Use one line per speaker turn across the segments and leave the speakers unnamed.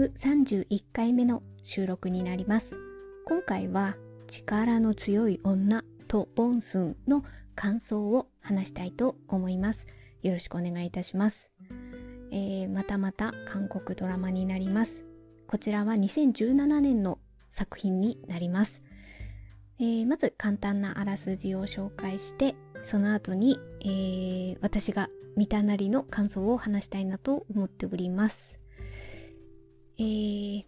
131回目の収録になります。今回は力の強い女とボンスンの感想を話したいと思います。よろしくお願いいたします、えー、またまた韓国ドラマになります。こちらは2017年の作品になります、えー、まず簡単なあらすじを紹介してその後に、えー、私が見たなりの感想を話したいなと思っております。えー、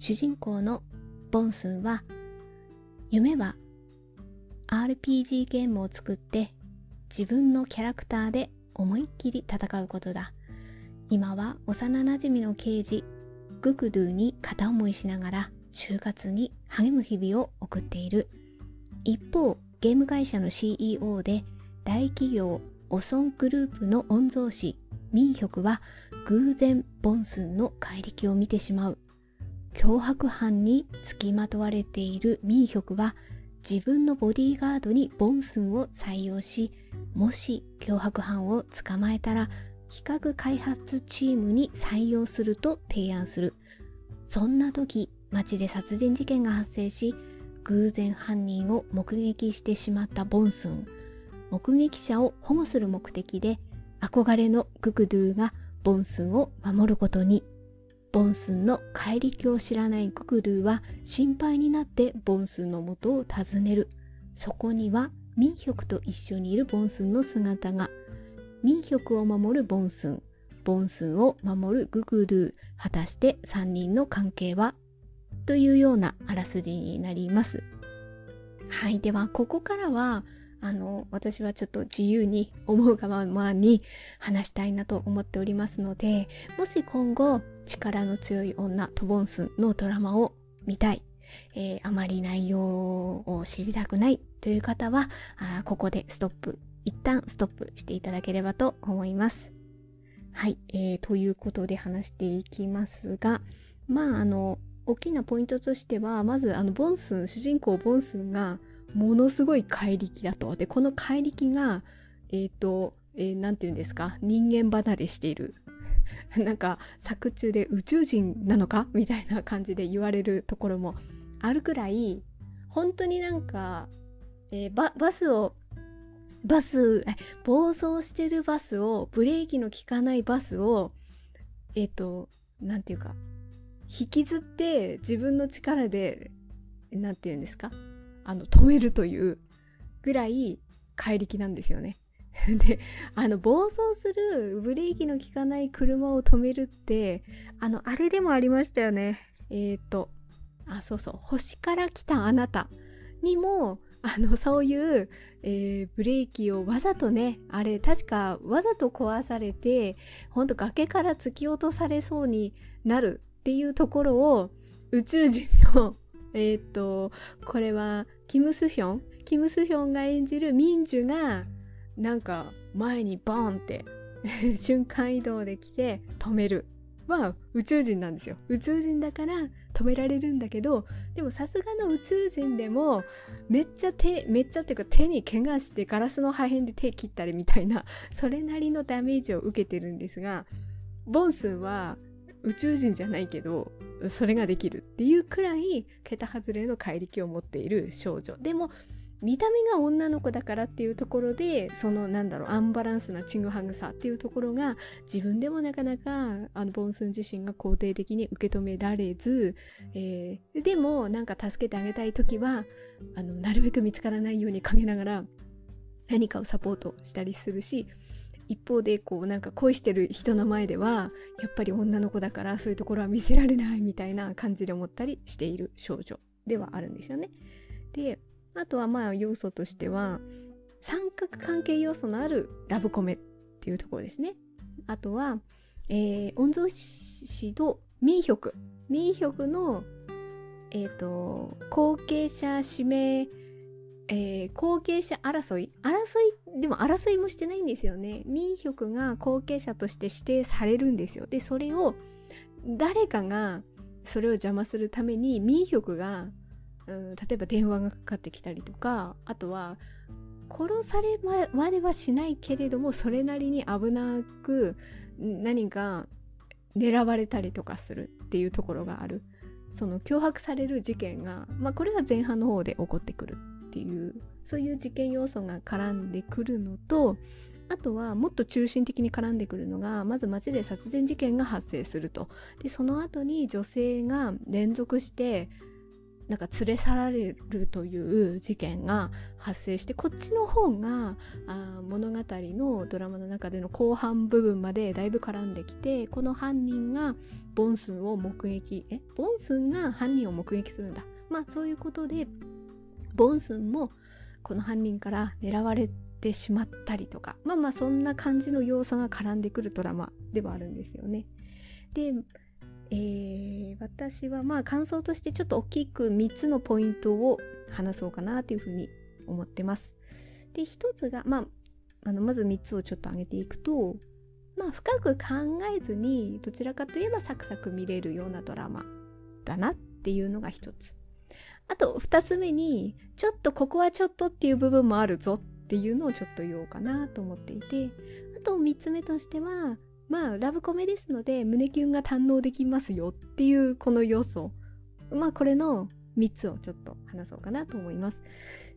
主人公のボンスンは夢は RPG ゲームを作って自分のキャラクターで思いっきり戦うことだ。今は幼なじみの刑事グクドゥに片思いしながら就活に励む日々を送っている。一方、ゲーム会社の CEO で大企業オソングループの御曹司ミンヒョクは偶然ボンスンの怪力を見てしまう。脅迫犯につきまとわれているミンヒョクは自分のボディーガードにボンスンを採用しもし脅迫犯を捕まえたら企画開発チームに採用すると提案する。そんな時街で殺人事件が発生し偶然犯人を目撃してしまったボンスン。目撃者を保護する目的で憧れのグクドゥがボンスンを守ることにボンスンの怪力を知らないグクドゥは心配になってボンスンの元を訪ねるそこにはミンヒョクと一緒にいるボンスンの姿がミンヒョクを守るボンスンボンスンを守るグクドゥ果たして3人の関係は？というようなあらすじになります。はい。では、ここからは、あの、私はちょっと自由に思うがままに話したいなと思っておりますので、もし今後、力の強い女、トボンスのドラマを見たい、えー、あまり内容を知りたくないという方は、あここでストップ、一旦ストップしていただければと思います。はい、えー、ということで話していきますが、まあ、あの、大きなポイントとしてはまずあのボンスン主人公ボンスンがものすごい怪力だと。でこの怪力がえっ、ー、と何、えー、て言うんですか？人間離れしている。なんか作中で宇宙人なのか？みたいな感じで言われるところもあるくらい本当になんか、えー、ババスをバス暴走してるバスをブレーキの効かないバスをえっ、ー、と何て言うか引きずって自分の力で何て言うんですか？あの止めるというぐらい怪力なんですよね。であの暴走するブレーキの効かない車を止めるってあのあれでもありましたよね。えっ、ー、とあそうそう「星から来たあなた」にもあのそういう、えー、ブレーキをわざとねあれ確かわざと壊されてほんと崖から突き落とされそうになるっていうところを宇宙人のえっ、とこれはキム・スヒョン？キム・スヒョンが演じるミンジュがなんか前にボーンって 瞬間移動で来て止める。は宇宙人なんですよ。宇宙人だから止められるんだけどでもさすがの宇宙人でもめっちゃ手めっちゃっていうか手に怪我してガラスの破片で手切ったりみたいなそれなりのダメージを受けてるんですがボンスンは宇宙人じゃないけどそれができるっていうくらい桁外れの怪力を持っている少女。でも見た目が女の子だからっていうところでそのなんだろうアンバランスなチングハグさっていうところが自分でもなかなかあのボンスン自身が肯定的に受け止められず、えー、でもなんか助けてあげたい時はあのなるべく見つからないように陰ながら何かをサポートしたりするし一方でこうなんか恋してる人の前ではやっぱり女の子だからそういうところは見せられないみたいな感じで思ったりしている少女ではあるんですよね。であとはまあ要素としては三角関係要素のあるラブコメっていうところですね。あとは、えー、御曹司とミーヒョク。ミーヒョクのえっ、ー、と後継者指名えー、後継者争い？争いでも争いもしてないんですよね。民族が後継者として指定されるんですよ。でそれを誰かがそれを邪魔するために民族が、うん、例えば電話がかかってきたりとかあとは殺されまではしないけれどもそれなりに危なく何か狙われたりとかするっていうところがある。その脅迫される事件が、まあ、これは前半の方で起こってくる。っていうそういう事件要素が絡んでくるのとあとはもっと中心的に絡んでくるのがまず街で殺人事件が発生すると。でその後に女性が連続してなんか連れ去られるという事件が発生してこっちの方があ物語のドラマの中での後半部分までだいぶ絡んできてこの犯人がボンスンを目撃え？ボンスンが犯人を目撃するんだ。まあそういうことでボンスンもこの犯人から狙われてしまったりとかまあまあそんな感じの要素が絡んでくるドラマではあるんですよね。でえー、私はまあ感想としてちょっと大きく3つのポイントを話そうかなというふうに思ってます。で1つが、まあ、あのまず3つをちょっと挙げていくと、まあ、深く考えずにどちらかといえばサクサク見れるようなドラマだなっていうのが1つ。あと2つ目にちょっとここはちょっとっていう部分もあるぞっていうのをちょっと言おうかなと思っていてあと3つ目としてはまあラブコメですので胸キュンが堪能できますよっていうこの要素まあこれの3つをちょっと話そうかなと思います。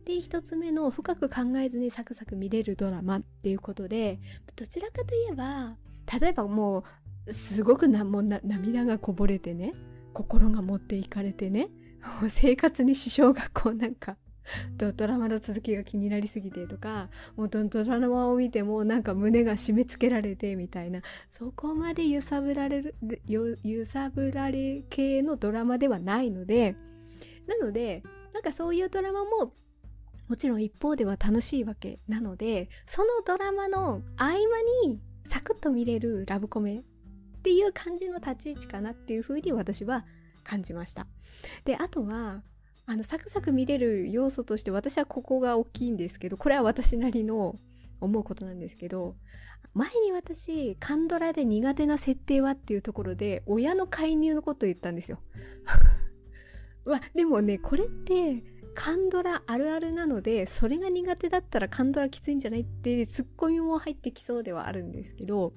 で1つ目の深く考えずにサクサク見れるドラマっていうことでどちらかといえば例えばもうすごくなもう涙がこぼれてね心が持っていかれてね 生活に支障がこうなんかドラマの続きが気になりすぎてとかもうドラマを見てもなんか胸が締め付けられてみたいなそこまで揺さぶられる揺さぶられ系のドラマではないのでなのでなんかそういうドラマももちろん一方では楽しいわけなのでそのドラマの合間にサクッと見れるラブコメっていう感じの立ち位置かなっていうふうに私は感じました。であとはあのサクサク見れる要素として私はここが大きいんですけどこれは私なりの思うことなんですけど前に私カンドラで苦手な設定はっていうところで親の介入のこと言ったんですよ。までもねこれってカンドラあるあるなのでそれが苦手だったらカンドラきついんじゃないってツッコミも入ってきそうではあるんですけど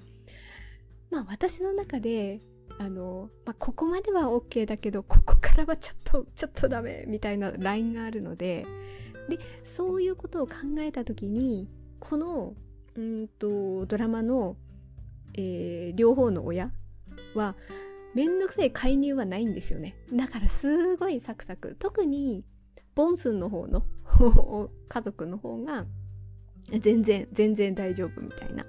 まあ私の中であの、まあ、ここまでは OK だけどここからはちょっとちょっとダメみたいなラインがあるのででそういうことを考えた時にこのうんとドラマの、えー、両方の親はめんどくさい介入はないんですよね。だからすごいサクサク。特にボンスンの方の 家族の方が全然全然大丈夫みたいな、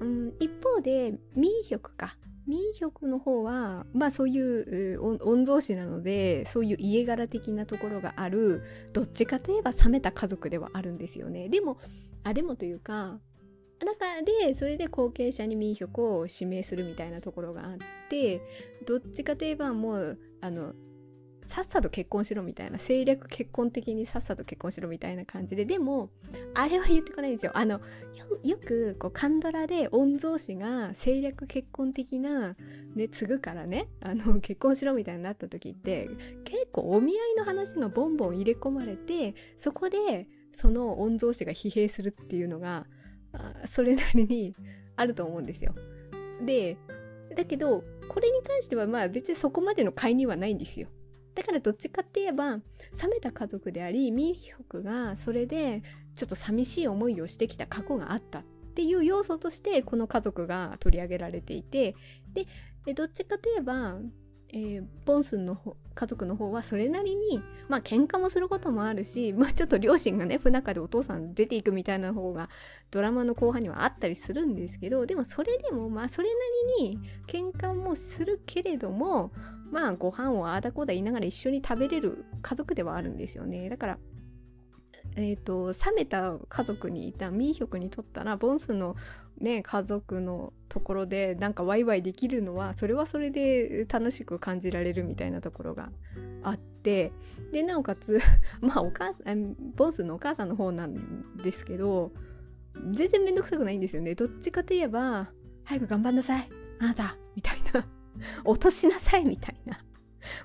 うん、一方でミーヒョクか。民族の方はまあそういう御曹司なのでそういう家柄的なところがあるどっちかといえば冷めた家族ではあるんですよね。でもあでもというか中でそれで後継者に民族を指名するみたいなところがあってどっちかといえばもうあのさっさと結婚しろみたいな政略結婚的にさっさと結婚しろみたいな感じででもあれは言ってこないんですよあのよくこうカンドラで御曹司が政略結婚的な、ね、継ぐからねあの 結婚しろみたいになった時って結構お見合いの話がボンボン入れ込まれてそこでその御曹司が疲弊するっていうのがそれなりにあると思うんですよ。でだけどこれに関してはまあ別にそこまでの介入はないんですよ。だからどっちかって言えば冷めた家族でありミンヒョクがそれでちょっと寂しい思いをしてきた過去があったっていう要素としてこの家族が取り上げられていて。でどっちかといえばえー、ボンスンの家族の方はそれなりにまあ喧嘩もすることもあるし、まあ、ちょっと両親がね不仲でお父さん出ていくみたいな方がドラマの後半にはあったりするんですけどでもそれでもまあそれなりに喧嘩もするけれどもまあご飯をああだこうだ言いながら一緒に食べれる家族ではあるんですよね。だからえーと、冷めた家族にいたミーヒョクにとったらボンスの、ね、家族のところでなんかワイワイできるのはそれはそれで楽しく感じられるみたいなところがあってでなおかつ まあお母さんボンスのお母さんの方なんですけど全然めんどくさくないんですよね。どっちかといえば早く頑張んなさい。あなたみたいな。落としなさいみたいな。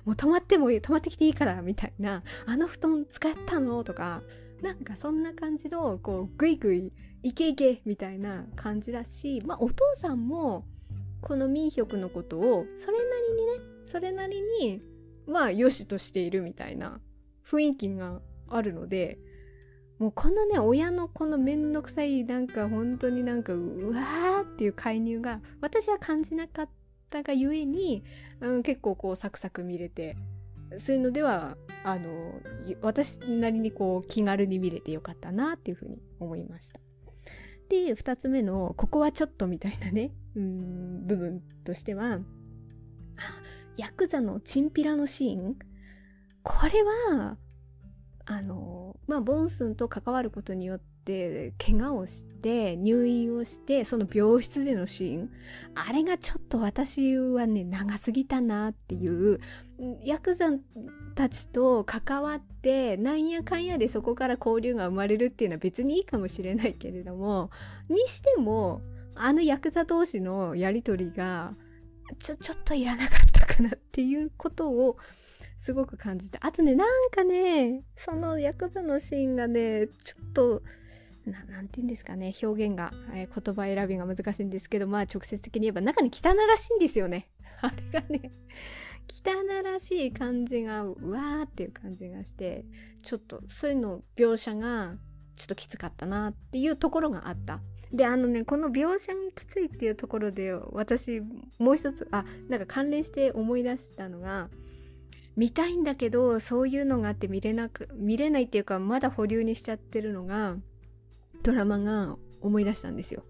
もう止まってもいい止まってきていいからみたいな。あの布団使ったの？とかなんかそんな感じのこうグイグイイケイケみたいな感じだしまあお父さんもこのミーヒョクのことをそれなりにねそれなりにまあ良しとしているみたいな雰囲気があるのでもうこのね親のこのめんどくさいなんか本当になんかうわーっていう介入が私は感じなかったがゆえに、うん、結構こうサクサク見れてそういうのではあの私なりにこう気軽に見れてよかったなっていうふうに思いました。で2つ目のここはちょっとみたいなねうん部分としてはヤクザのチンピラのシーンこれはあのまあボンスンと関わることによって怪我をして入院をしてその病室でのシーンあれがちょっと私はね長すぎたなっていうヤクザたちと関わってなんやかんやでそこから交流が生まれるっていうのは別にいいかもしれないけれどもにしてもあのヤクザ同士のやり取りがちょちょっといらなかったかなっていうことをすごく感じたあとねなんかねそのヤクザのシーンがねちょっと何て言うんですかね表現が、えー、言葉選びが難しいんですけどまあ直接的に言えば中に汚らしいんですよね。あれがね汚らしい感じがわーっていう感じがしてちょっとそういうの描写がちょっときつかったなっていうところがあった。であのねこの描写がきついっていうところで私もう一つあなんか関連して思い出したのが見たいんだけどそういうのがあって見れなく見れないっていうかまだ保留にしちゃってるのがドラマが思い出したんですよ。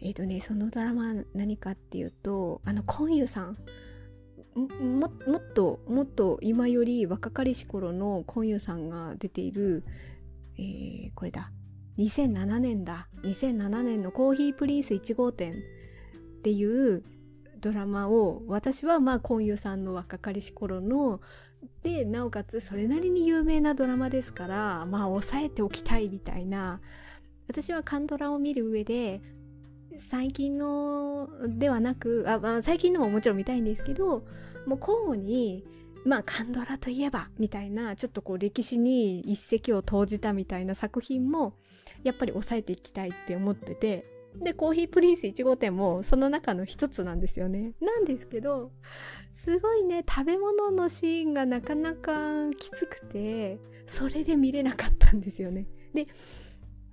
えっ、ー、とねそのドラマ何かっていうとあのコンユさん。ももっともっと今より若かりし頃のコンユさんが出ている、えー、これだ。2007年だ。2007年のコーヒープリンス1号店っていうドラマを私はまあコンユさんの若かりし頃のでなおかつそれなりに有名なドラマですからまあ抑えておきたいみたいな私はカンドラを見る上で最近のではなくあ、まあ、最近のももちろん見たいんですけどもう交互にまあカンドラといえばみたいなちょっとこう歴史に一石を投じたみたいな作品もやっぱり抑えていきたいって思っててでコーヒープリンス1号店もその中の一つなんですよね。なんですけどすごいね食べ物のシーンがなかなかきつくてそれで見れなかったんですよね。で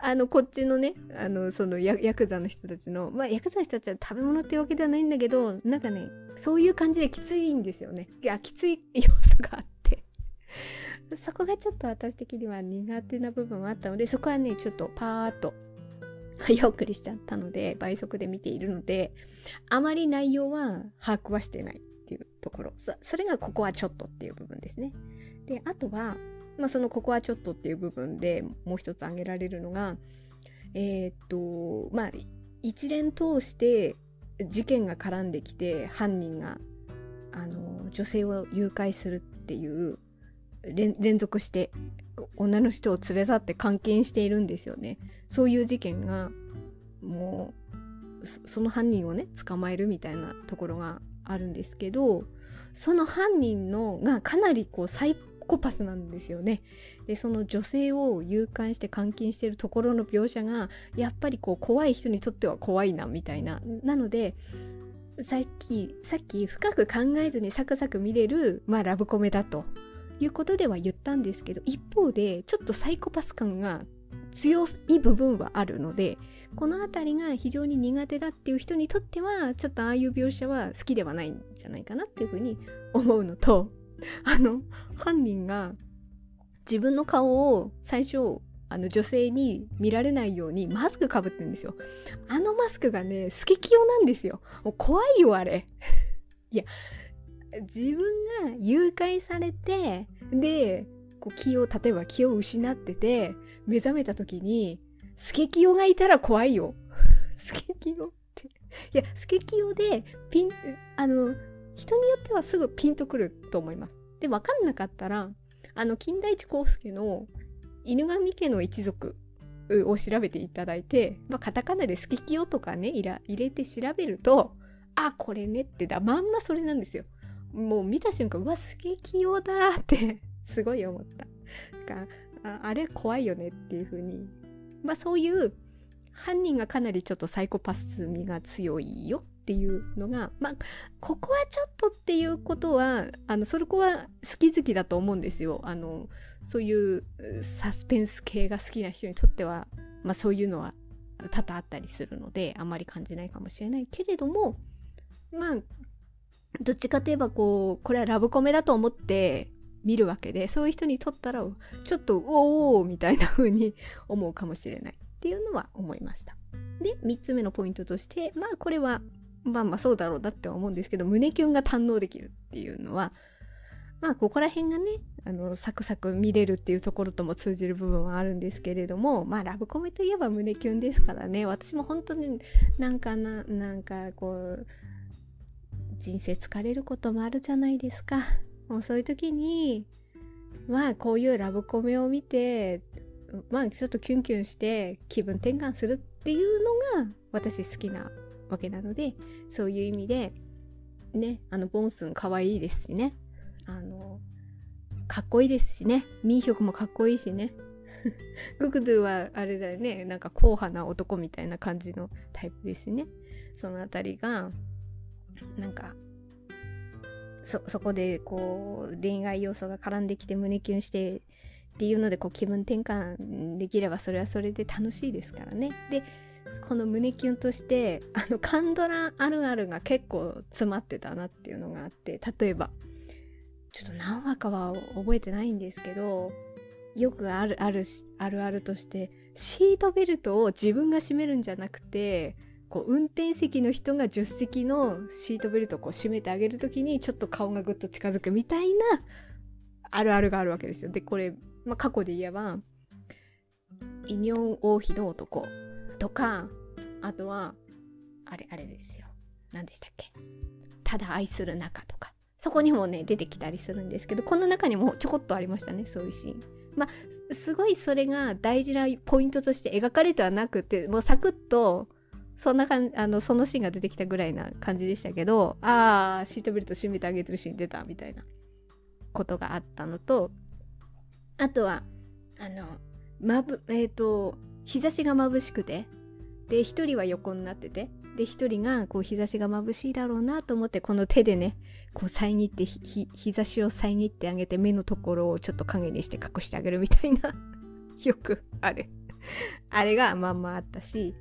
あのこっちのねあのそのヤクザの人たちのまあヤクザの人たちは食べ物ってわけではないんだけどなんかねそういう感じできついんですよね。いやきつい要素があって。そこがちょっと私的には苦手な部分はあったのでそこはねちょっとパーッと早送りしちゃったので倍速で見ているのであまり内容は把握はしてないっていうところ。それがここはちょっとっていう部分ですね。であとはまあ、そのここはちょっとっていう部分でもう一つ挙げられるのがえー、っとまあ一連通して事件が絡んできて犯人があの女性を誘拐するっていう連続して女の人を連れ去って監禁しているんですよね。そういう事件がもうその犯人をね捕まえるみたいなところがあるんですけどその犯人のがかなりこうサイコパスなんですよね。でその女性を誘拐して監禁してるところの描写がやっぱりこう怖い人にとっては怖いなみたいな。なのでさっきさっき深く考えずにサクサク見れる、まあ、ラブコメだということでは言ったんですけど一方でちょっとサイコパス感が強い部分はあるのでこの辺りが非常に苦手だっていう人にとってはちょっとああいう描写は好きではないんじゃないかなっていうふうに思うのと あの犯人が自分の顔を最初あの女性に見られないようにマスクかぶってんですよ。あのマスクがねスケキヨなんですよ。もう怖いよあれ。いや自分が誘拐されてでこう気を例えば気を失ってて目覚めた時にスケキヨがいたら怖いよ。スケキヨって。いやスケキヨでピンあの人によってはすぐピンとくると思います。で、わかんなかったら、あの、金田一耕助の犬神家の一族を調べていただいて、まあ、カタカナで好ききよとかね、入れて調べると、あ、これねってだ、まんまそれなんですよ。もう見た瞬間、うわ、スケキヨだってすごい思った。かああれ怖いよねっていう風に。まあそういう犯人がかなりちょっとサイコパス味が強いよっていうのがまあここはちょっとっていうことはあのそれこは好き好きだと思うんですよあのそういうサスペンス系が好きな人にとっては、まあ、そういうのは多々あったりするのであまり感じないかもしれないけれどもまあどっちかといえばこうこれはラブコメだと思って見るわけでそういう人にとったらちょっとおおみたいな風に思うかもしれないっていうのは思いました。で3つ目のポイントとしてまあこれはまあまあそうだろうなって思うんですけど胸キュンが堪能できるっていうのはまあここら辺がねあのサクサク見れるっていうところとも通じる部分はあるんですけれどもまあラブコメといえば胸キュンですからね。私も本当になんかななんかこう人生疲れることもあるじゃないですか。もうそういう時にまあこういうラブコメを見てまあちょっとキュンキュンして気分転換するっていうのが私好きなわけなのでそういう意味でねあのボンスン可愛いですしね。あのかっこいいですしね。民族もかっこいいしね。グクドゥはあれだよね。なんか硬派な男みたいな感じのタイプですね。そのあたりがなんかそそこでこう恋愛要素が絡んできて胸キュンしてっていうのでこう気分転換できればそれはそれで楽しいですからね。でこの胸キュンとしてあのカンドラあるあるが結構詰まってたなっていうのがあって例えばちょっと何話かは覚えてないんですけどよくあるあるあるあるとしてシートベルトを自分が締めるんじゃなくてこう運転席の人が助手席のシートベルトをこう締めてあげる時にちょっと顔がぐっと近づくみたいなあるあるがあるわけですよ。でこれ、まあ、過去で言えば「イニョン王妃の男」とかあとはあれあれですよ。何でしたっけ？ただ愛する仲とか。そこにもね出てきたりするんですけどこの中にもちょこっとありましたねそういうシーン。まあすごいそれが大事なポイントとして描かれてはなくてもうサクッとそんな感じあのそのシーンが出てきたぐらいな感じでしたけどああシートベルト締めてあげてるシーン出たみたいなことがあったのとあとはあのまぶえっ、ー、と日差しが眩しくてで一人は横になっててで一人がこう日差しが眩しいだろうなと思ってこの手でねこう遮って日差しを遮ってあげて目のところをちょっと影にして隠してあげるみたいな よくある。あれがまんまあったし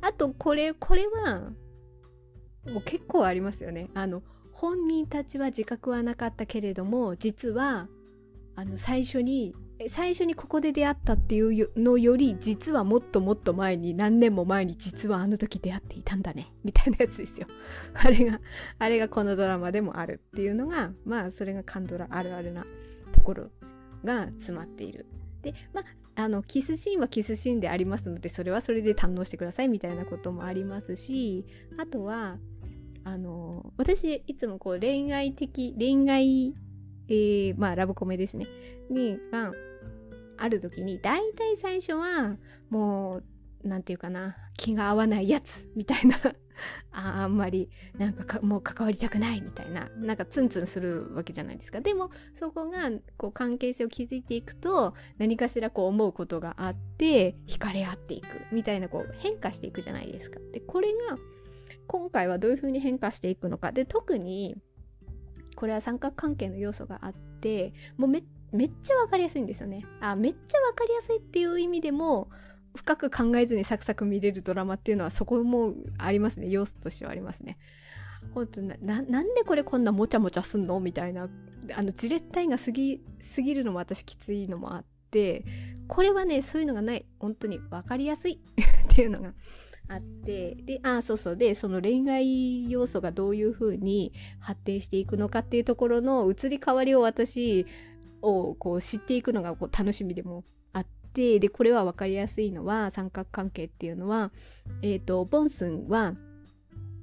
あとこれこれはもう結構ありますよね。あの本人たちは自覚はなかったけれども実はあの最初に最初にここで出会ったっていうのより実はもっともっと前に何年も前に実はあの時出会っていたんだねみたいなやつですよ。あれがあれがこのドラマでもあるっていうのがまあそれがカンドラあるあるなところが詰まっている。でまああのキスシーンはキスシーンでありますのでそれはそれで堪能してくださいみたいなこともありますしあとはあの私いつもこう恋愛的恋愛えー、まあラブコメですねにがある時に大体最初はもう何て言うかな気が合わないやつみたいな。ああんまりなんかもう関わりたくないみたいな。なんかツンツンするわけじゃないですか。でもそこがこう関係性を築いていくと何かしらこう思うことがあって惹かれ合っていくみたいなこう変化していくじゃないですか。でこれが今回はどういうふうに変化していくのか。で特にこれは三角関係の要素があってもうめめっちゃ分かりやすいんですよね。あめっちゃ分かりやすいっていう意味でも深く考えずにサクサク見れるドラマっていうのはそこもありますね。要素としてはありますね。本当ななんでこれこんなもちゃもちゃすんの？みたいな。あのじれったいが過ぎ過ぎるのも私きついのもあってこれはねそういうのがない。本当に分かりやすい。っていうのがあって。であそうそう。でその恋愛要素がどういう風に発展していくのかっていうところの移り変わりを私をこう知っていくのがこう楽しみでもあってでこれは分かりやすいのは三角関係っていうのはえ、ー、とボンスンは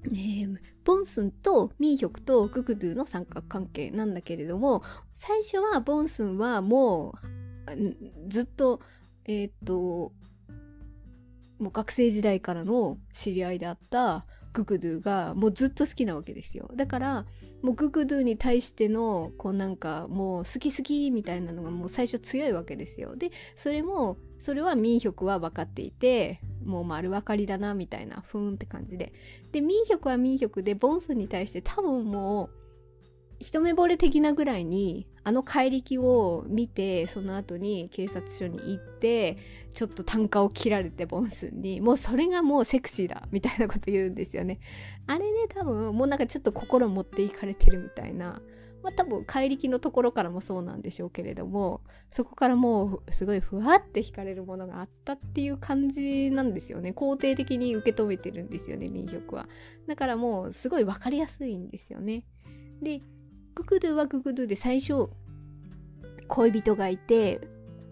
えー、ボンスンとミーヒョクとグクドゥの三角関係なんだけれども最初はボンスンはもうずっとえっ、ー、ともう学生時代からの知り合いであったググドゥがもうずっと好きなわけですよ。だからもうググドゥに対してのこうなんかもう好き好きみたいなのがもう最初強いわけですよ。でそれもそれはミンヒョクは分かっていてもう丸分かりだなみたいなふーんって感じで。でミンヒョクはミンヒョクでボンスに対して多分もう一目惚れ的なぐらいにあの怪力を見てその後に警察署に行ってちょっと単価を切られてボンスにもうそれがもうセクシーだみたいなこと言うんですよね。あれね多分もうなんかちょっと心持っていかれてるみたいなまあ多分怪力のところからもそうなんでしょうけれどもそこからもうすごいふわって惹かれるものがあったっていう感じなんですよね。肯定的に受け止めてるんですよね民族は。だからもうすごい分かりやすいんですよね。でグクドゥはグクドゥで最初恋人がいて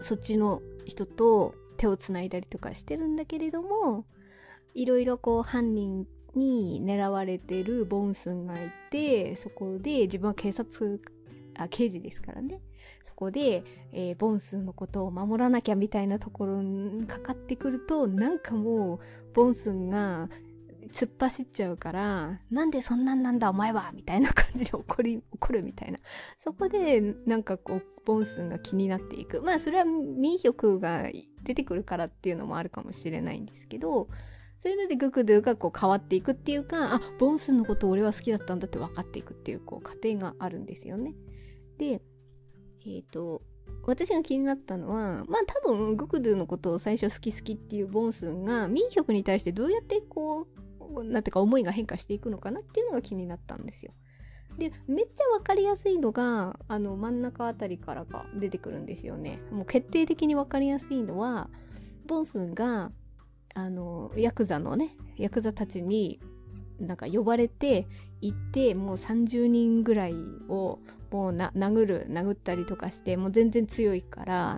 そっちの人と手をつないだりとかしてるんだけれどもいろいろこう犯人に狙われてるボンスンがいてそこで自分は警察あ刑事ですからね。そこで、えー、ボンスンのことを守らなきゃみたいなところにかかってくるとなんかもうボンスンが突っ走っちゃうからなんでそんなんなんだお前はみたいな感じで怒り怒るみたいなそこでなんかこうボンスンが気になっていくまあそれは民族が出てくるからっていうのもあるかもしれないんですけどそういうのでグクドゥがこう変わっていくっていうかあボンスンのこと俺は好きだったんだって分かっていくっていうこう過程があるんですよね。でえっ、ー、と私が気になったのはまあ多分グクドゥのことを最初好き好きっていうボンスンが民族に対してどうやってこうなんていうか思いが変化していくのかなっていうのが気になったんですよ。でめっちゃ分かりやすいのがあの真ん中あたりからが出てくるんですよね。もう決定的に分かりやすいのはボンスンがあのヤクザのねヤクザたちになんか呼ばれて行ってもう30人ぐらいをもう殴る殴ったりとかしてもう全然強いから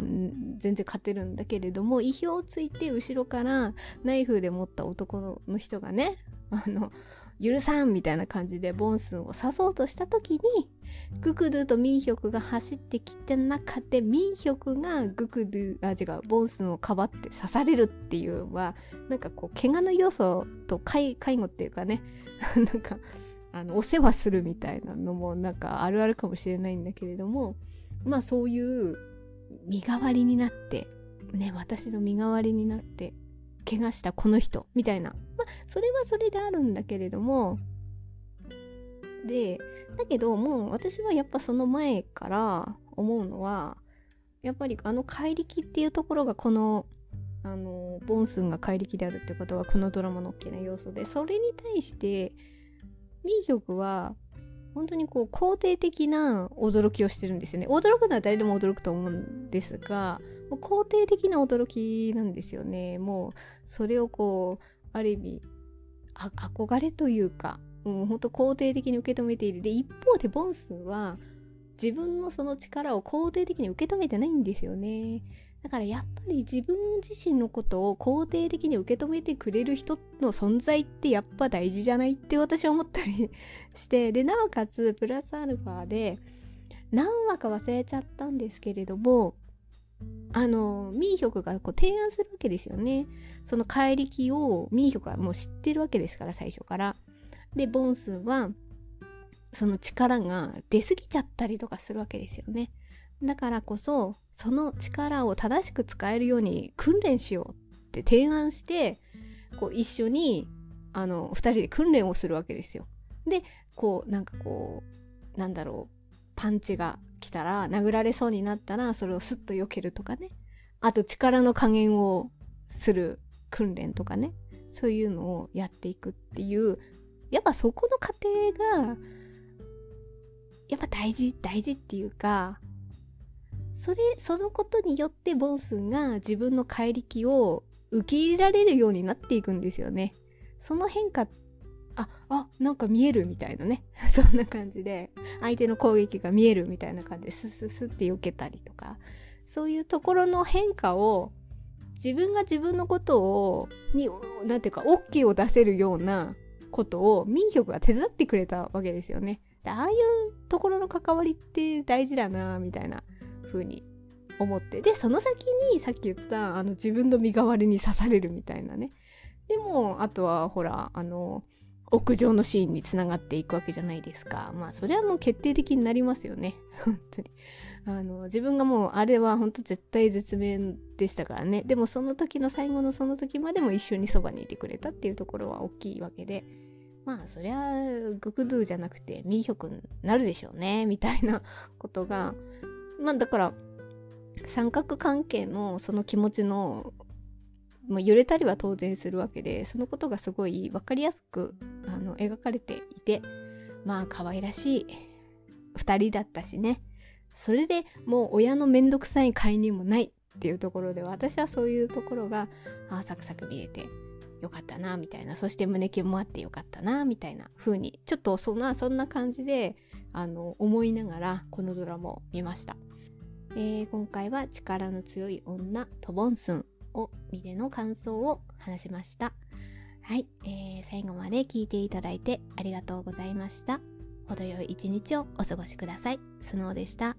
全然勝てるんだけれども意表をついて後ろからナイフで持った男の人がねあの許さんみたいな感じでボンスンを刺そうとした時にグクドゥとミンヒョクが走ってきた中でミンヒョクがグクドゥあ違うボンスンをかばって刺されるっていうのはなんかこう怪我の要素と介護っていうかね なんかあのお世話するみたいなのもなんかあるあるかもしれないんだけれどもまあそういう身代わりになってね私の身代わりになって怪我したこの人みたいな。まあそれはそれであるんだけれどもでだけどもう私はやっぱその前から思うのはやっぱりあの怪力っていうところがこのあのボンスンが怪力であるってことがこのドラマの大きな要素でそれに対してミーヒョクは本当にこう肯定的な驚きをしてるんですよね。驚くのは誰でも驚くと思うんですが肯定的な驚きなんですよね。もうそれをこうある意味憧れというか、う、本当肯定的に受け止めている。で一方でボンスは自分のその力を肯定的に受け止めてないんですよね。だからやっぱり自分自身のことを肯定的に受け止めてくれる人の存在ってやっぱ大事じゃないって私は思ったりして でなおかつプラスアルファで何話か忘れちゃったんですけれどもあのミーヒョクがこう提案するわけですよね。その怪力をミーヒョクはもう知ってるわけですから最初から。でボンスはその力が出過ぎちゃったりとかするわけですよね。だからこそその力を正しく使えるように訓練しようって提案してこう一緒にあの2人で訓練をするわけですよ。でこうなんかこうなんだろうパンチが来たら殴られそうになったらそれをスッと避けるとかねあと力の加減をする訓練とかねそういうのをやっていくっていうやっぱそこの過程がやっぱ大事大事っていうかそれそのことによってボンスンが自分の怪力を受け入れられるようになっていくんですよね。その変化ああなんか見えるみたいなね そんな感じで相手の攻撃が見えるみたいな感じでスススって避けたりとかそういうところの変化を自分が自分のことをに何ていうか OK を出せるようなことを民族が手伝ってくれたわけですよね。ああいうところの関わりって大事だなみたいな風に思ってでその先にさっき言ったあの自分の身代わりに刺されるみたいなね。でもあとはほらあの屋上のシーンにつながっていくわけじゃないですか。まあそれはもう決定的になりますよね。本当に。あの自分がもうあれは本当絶対絶命でしたからね。でもその時の最後のその時までも一緒にそばにいてくれたっていうところは大きいわけで。まあそりゃグクドゥじゃなくてミーヒョクになるでしょうね。みたいなことがまあだから三角関係のその気持ちのまあ、揺れたりは当然するわけでそのことがすごい分かりやすくあの描かれていてまあ可愛らしい2人だったしね。それでもう親のめんどくさい介入もないっていうところで私はそういうところがあサクサク見れてよかったなみたいな。そして胸キュンもあってよかったなみたいな風にちょっとそんなそんな感じであの思いながらこのドラマを見ました、えー、今回は力の強い女トボンスンを見ての感想を話しました。はい、えー、最後まで聞いていただいてありがとうございました。程よい一日をお過ごしください。スノーでした。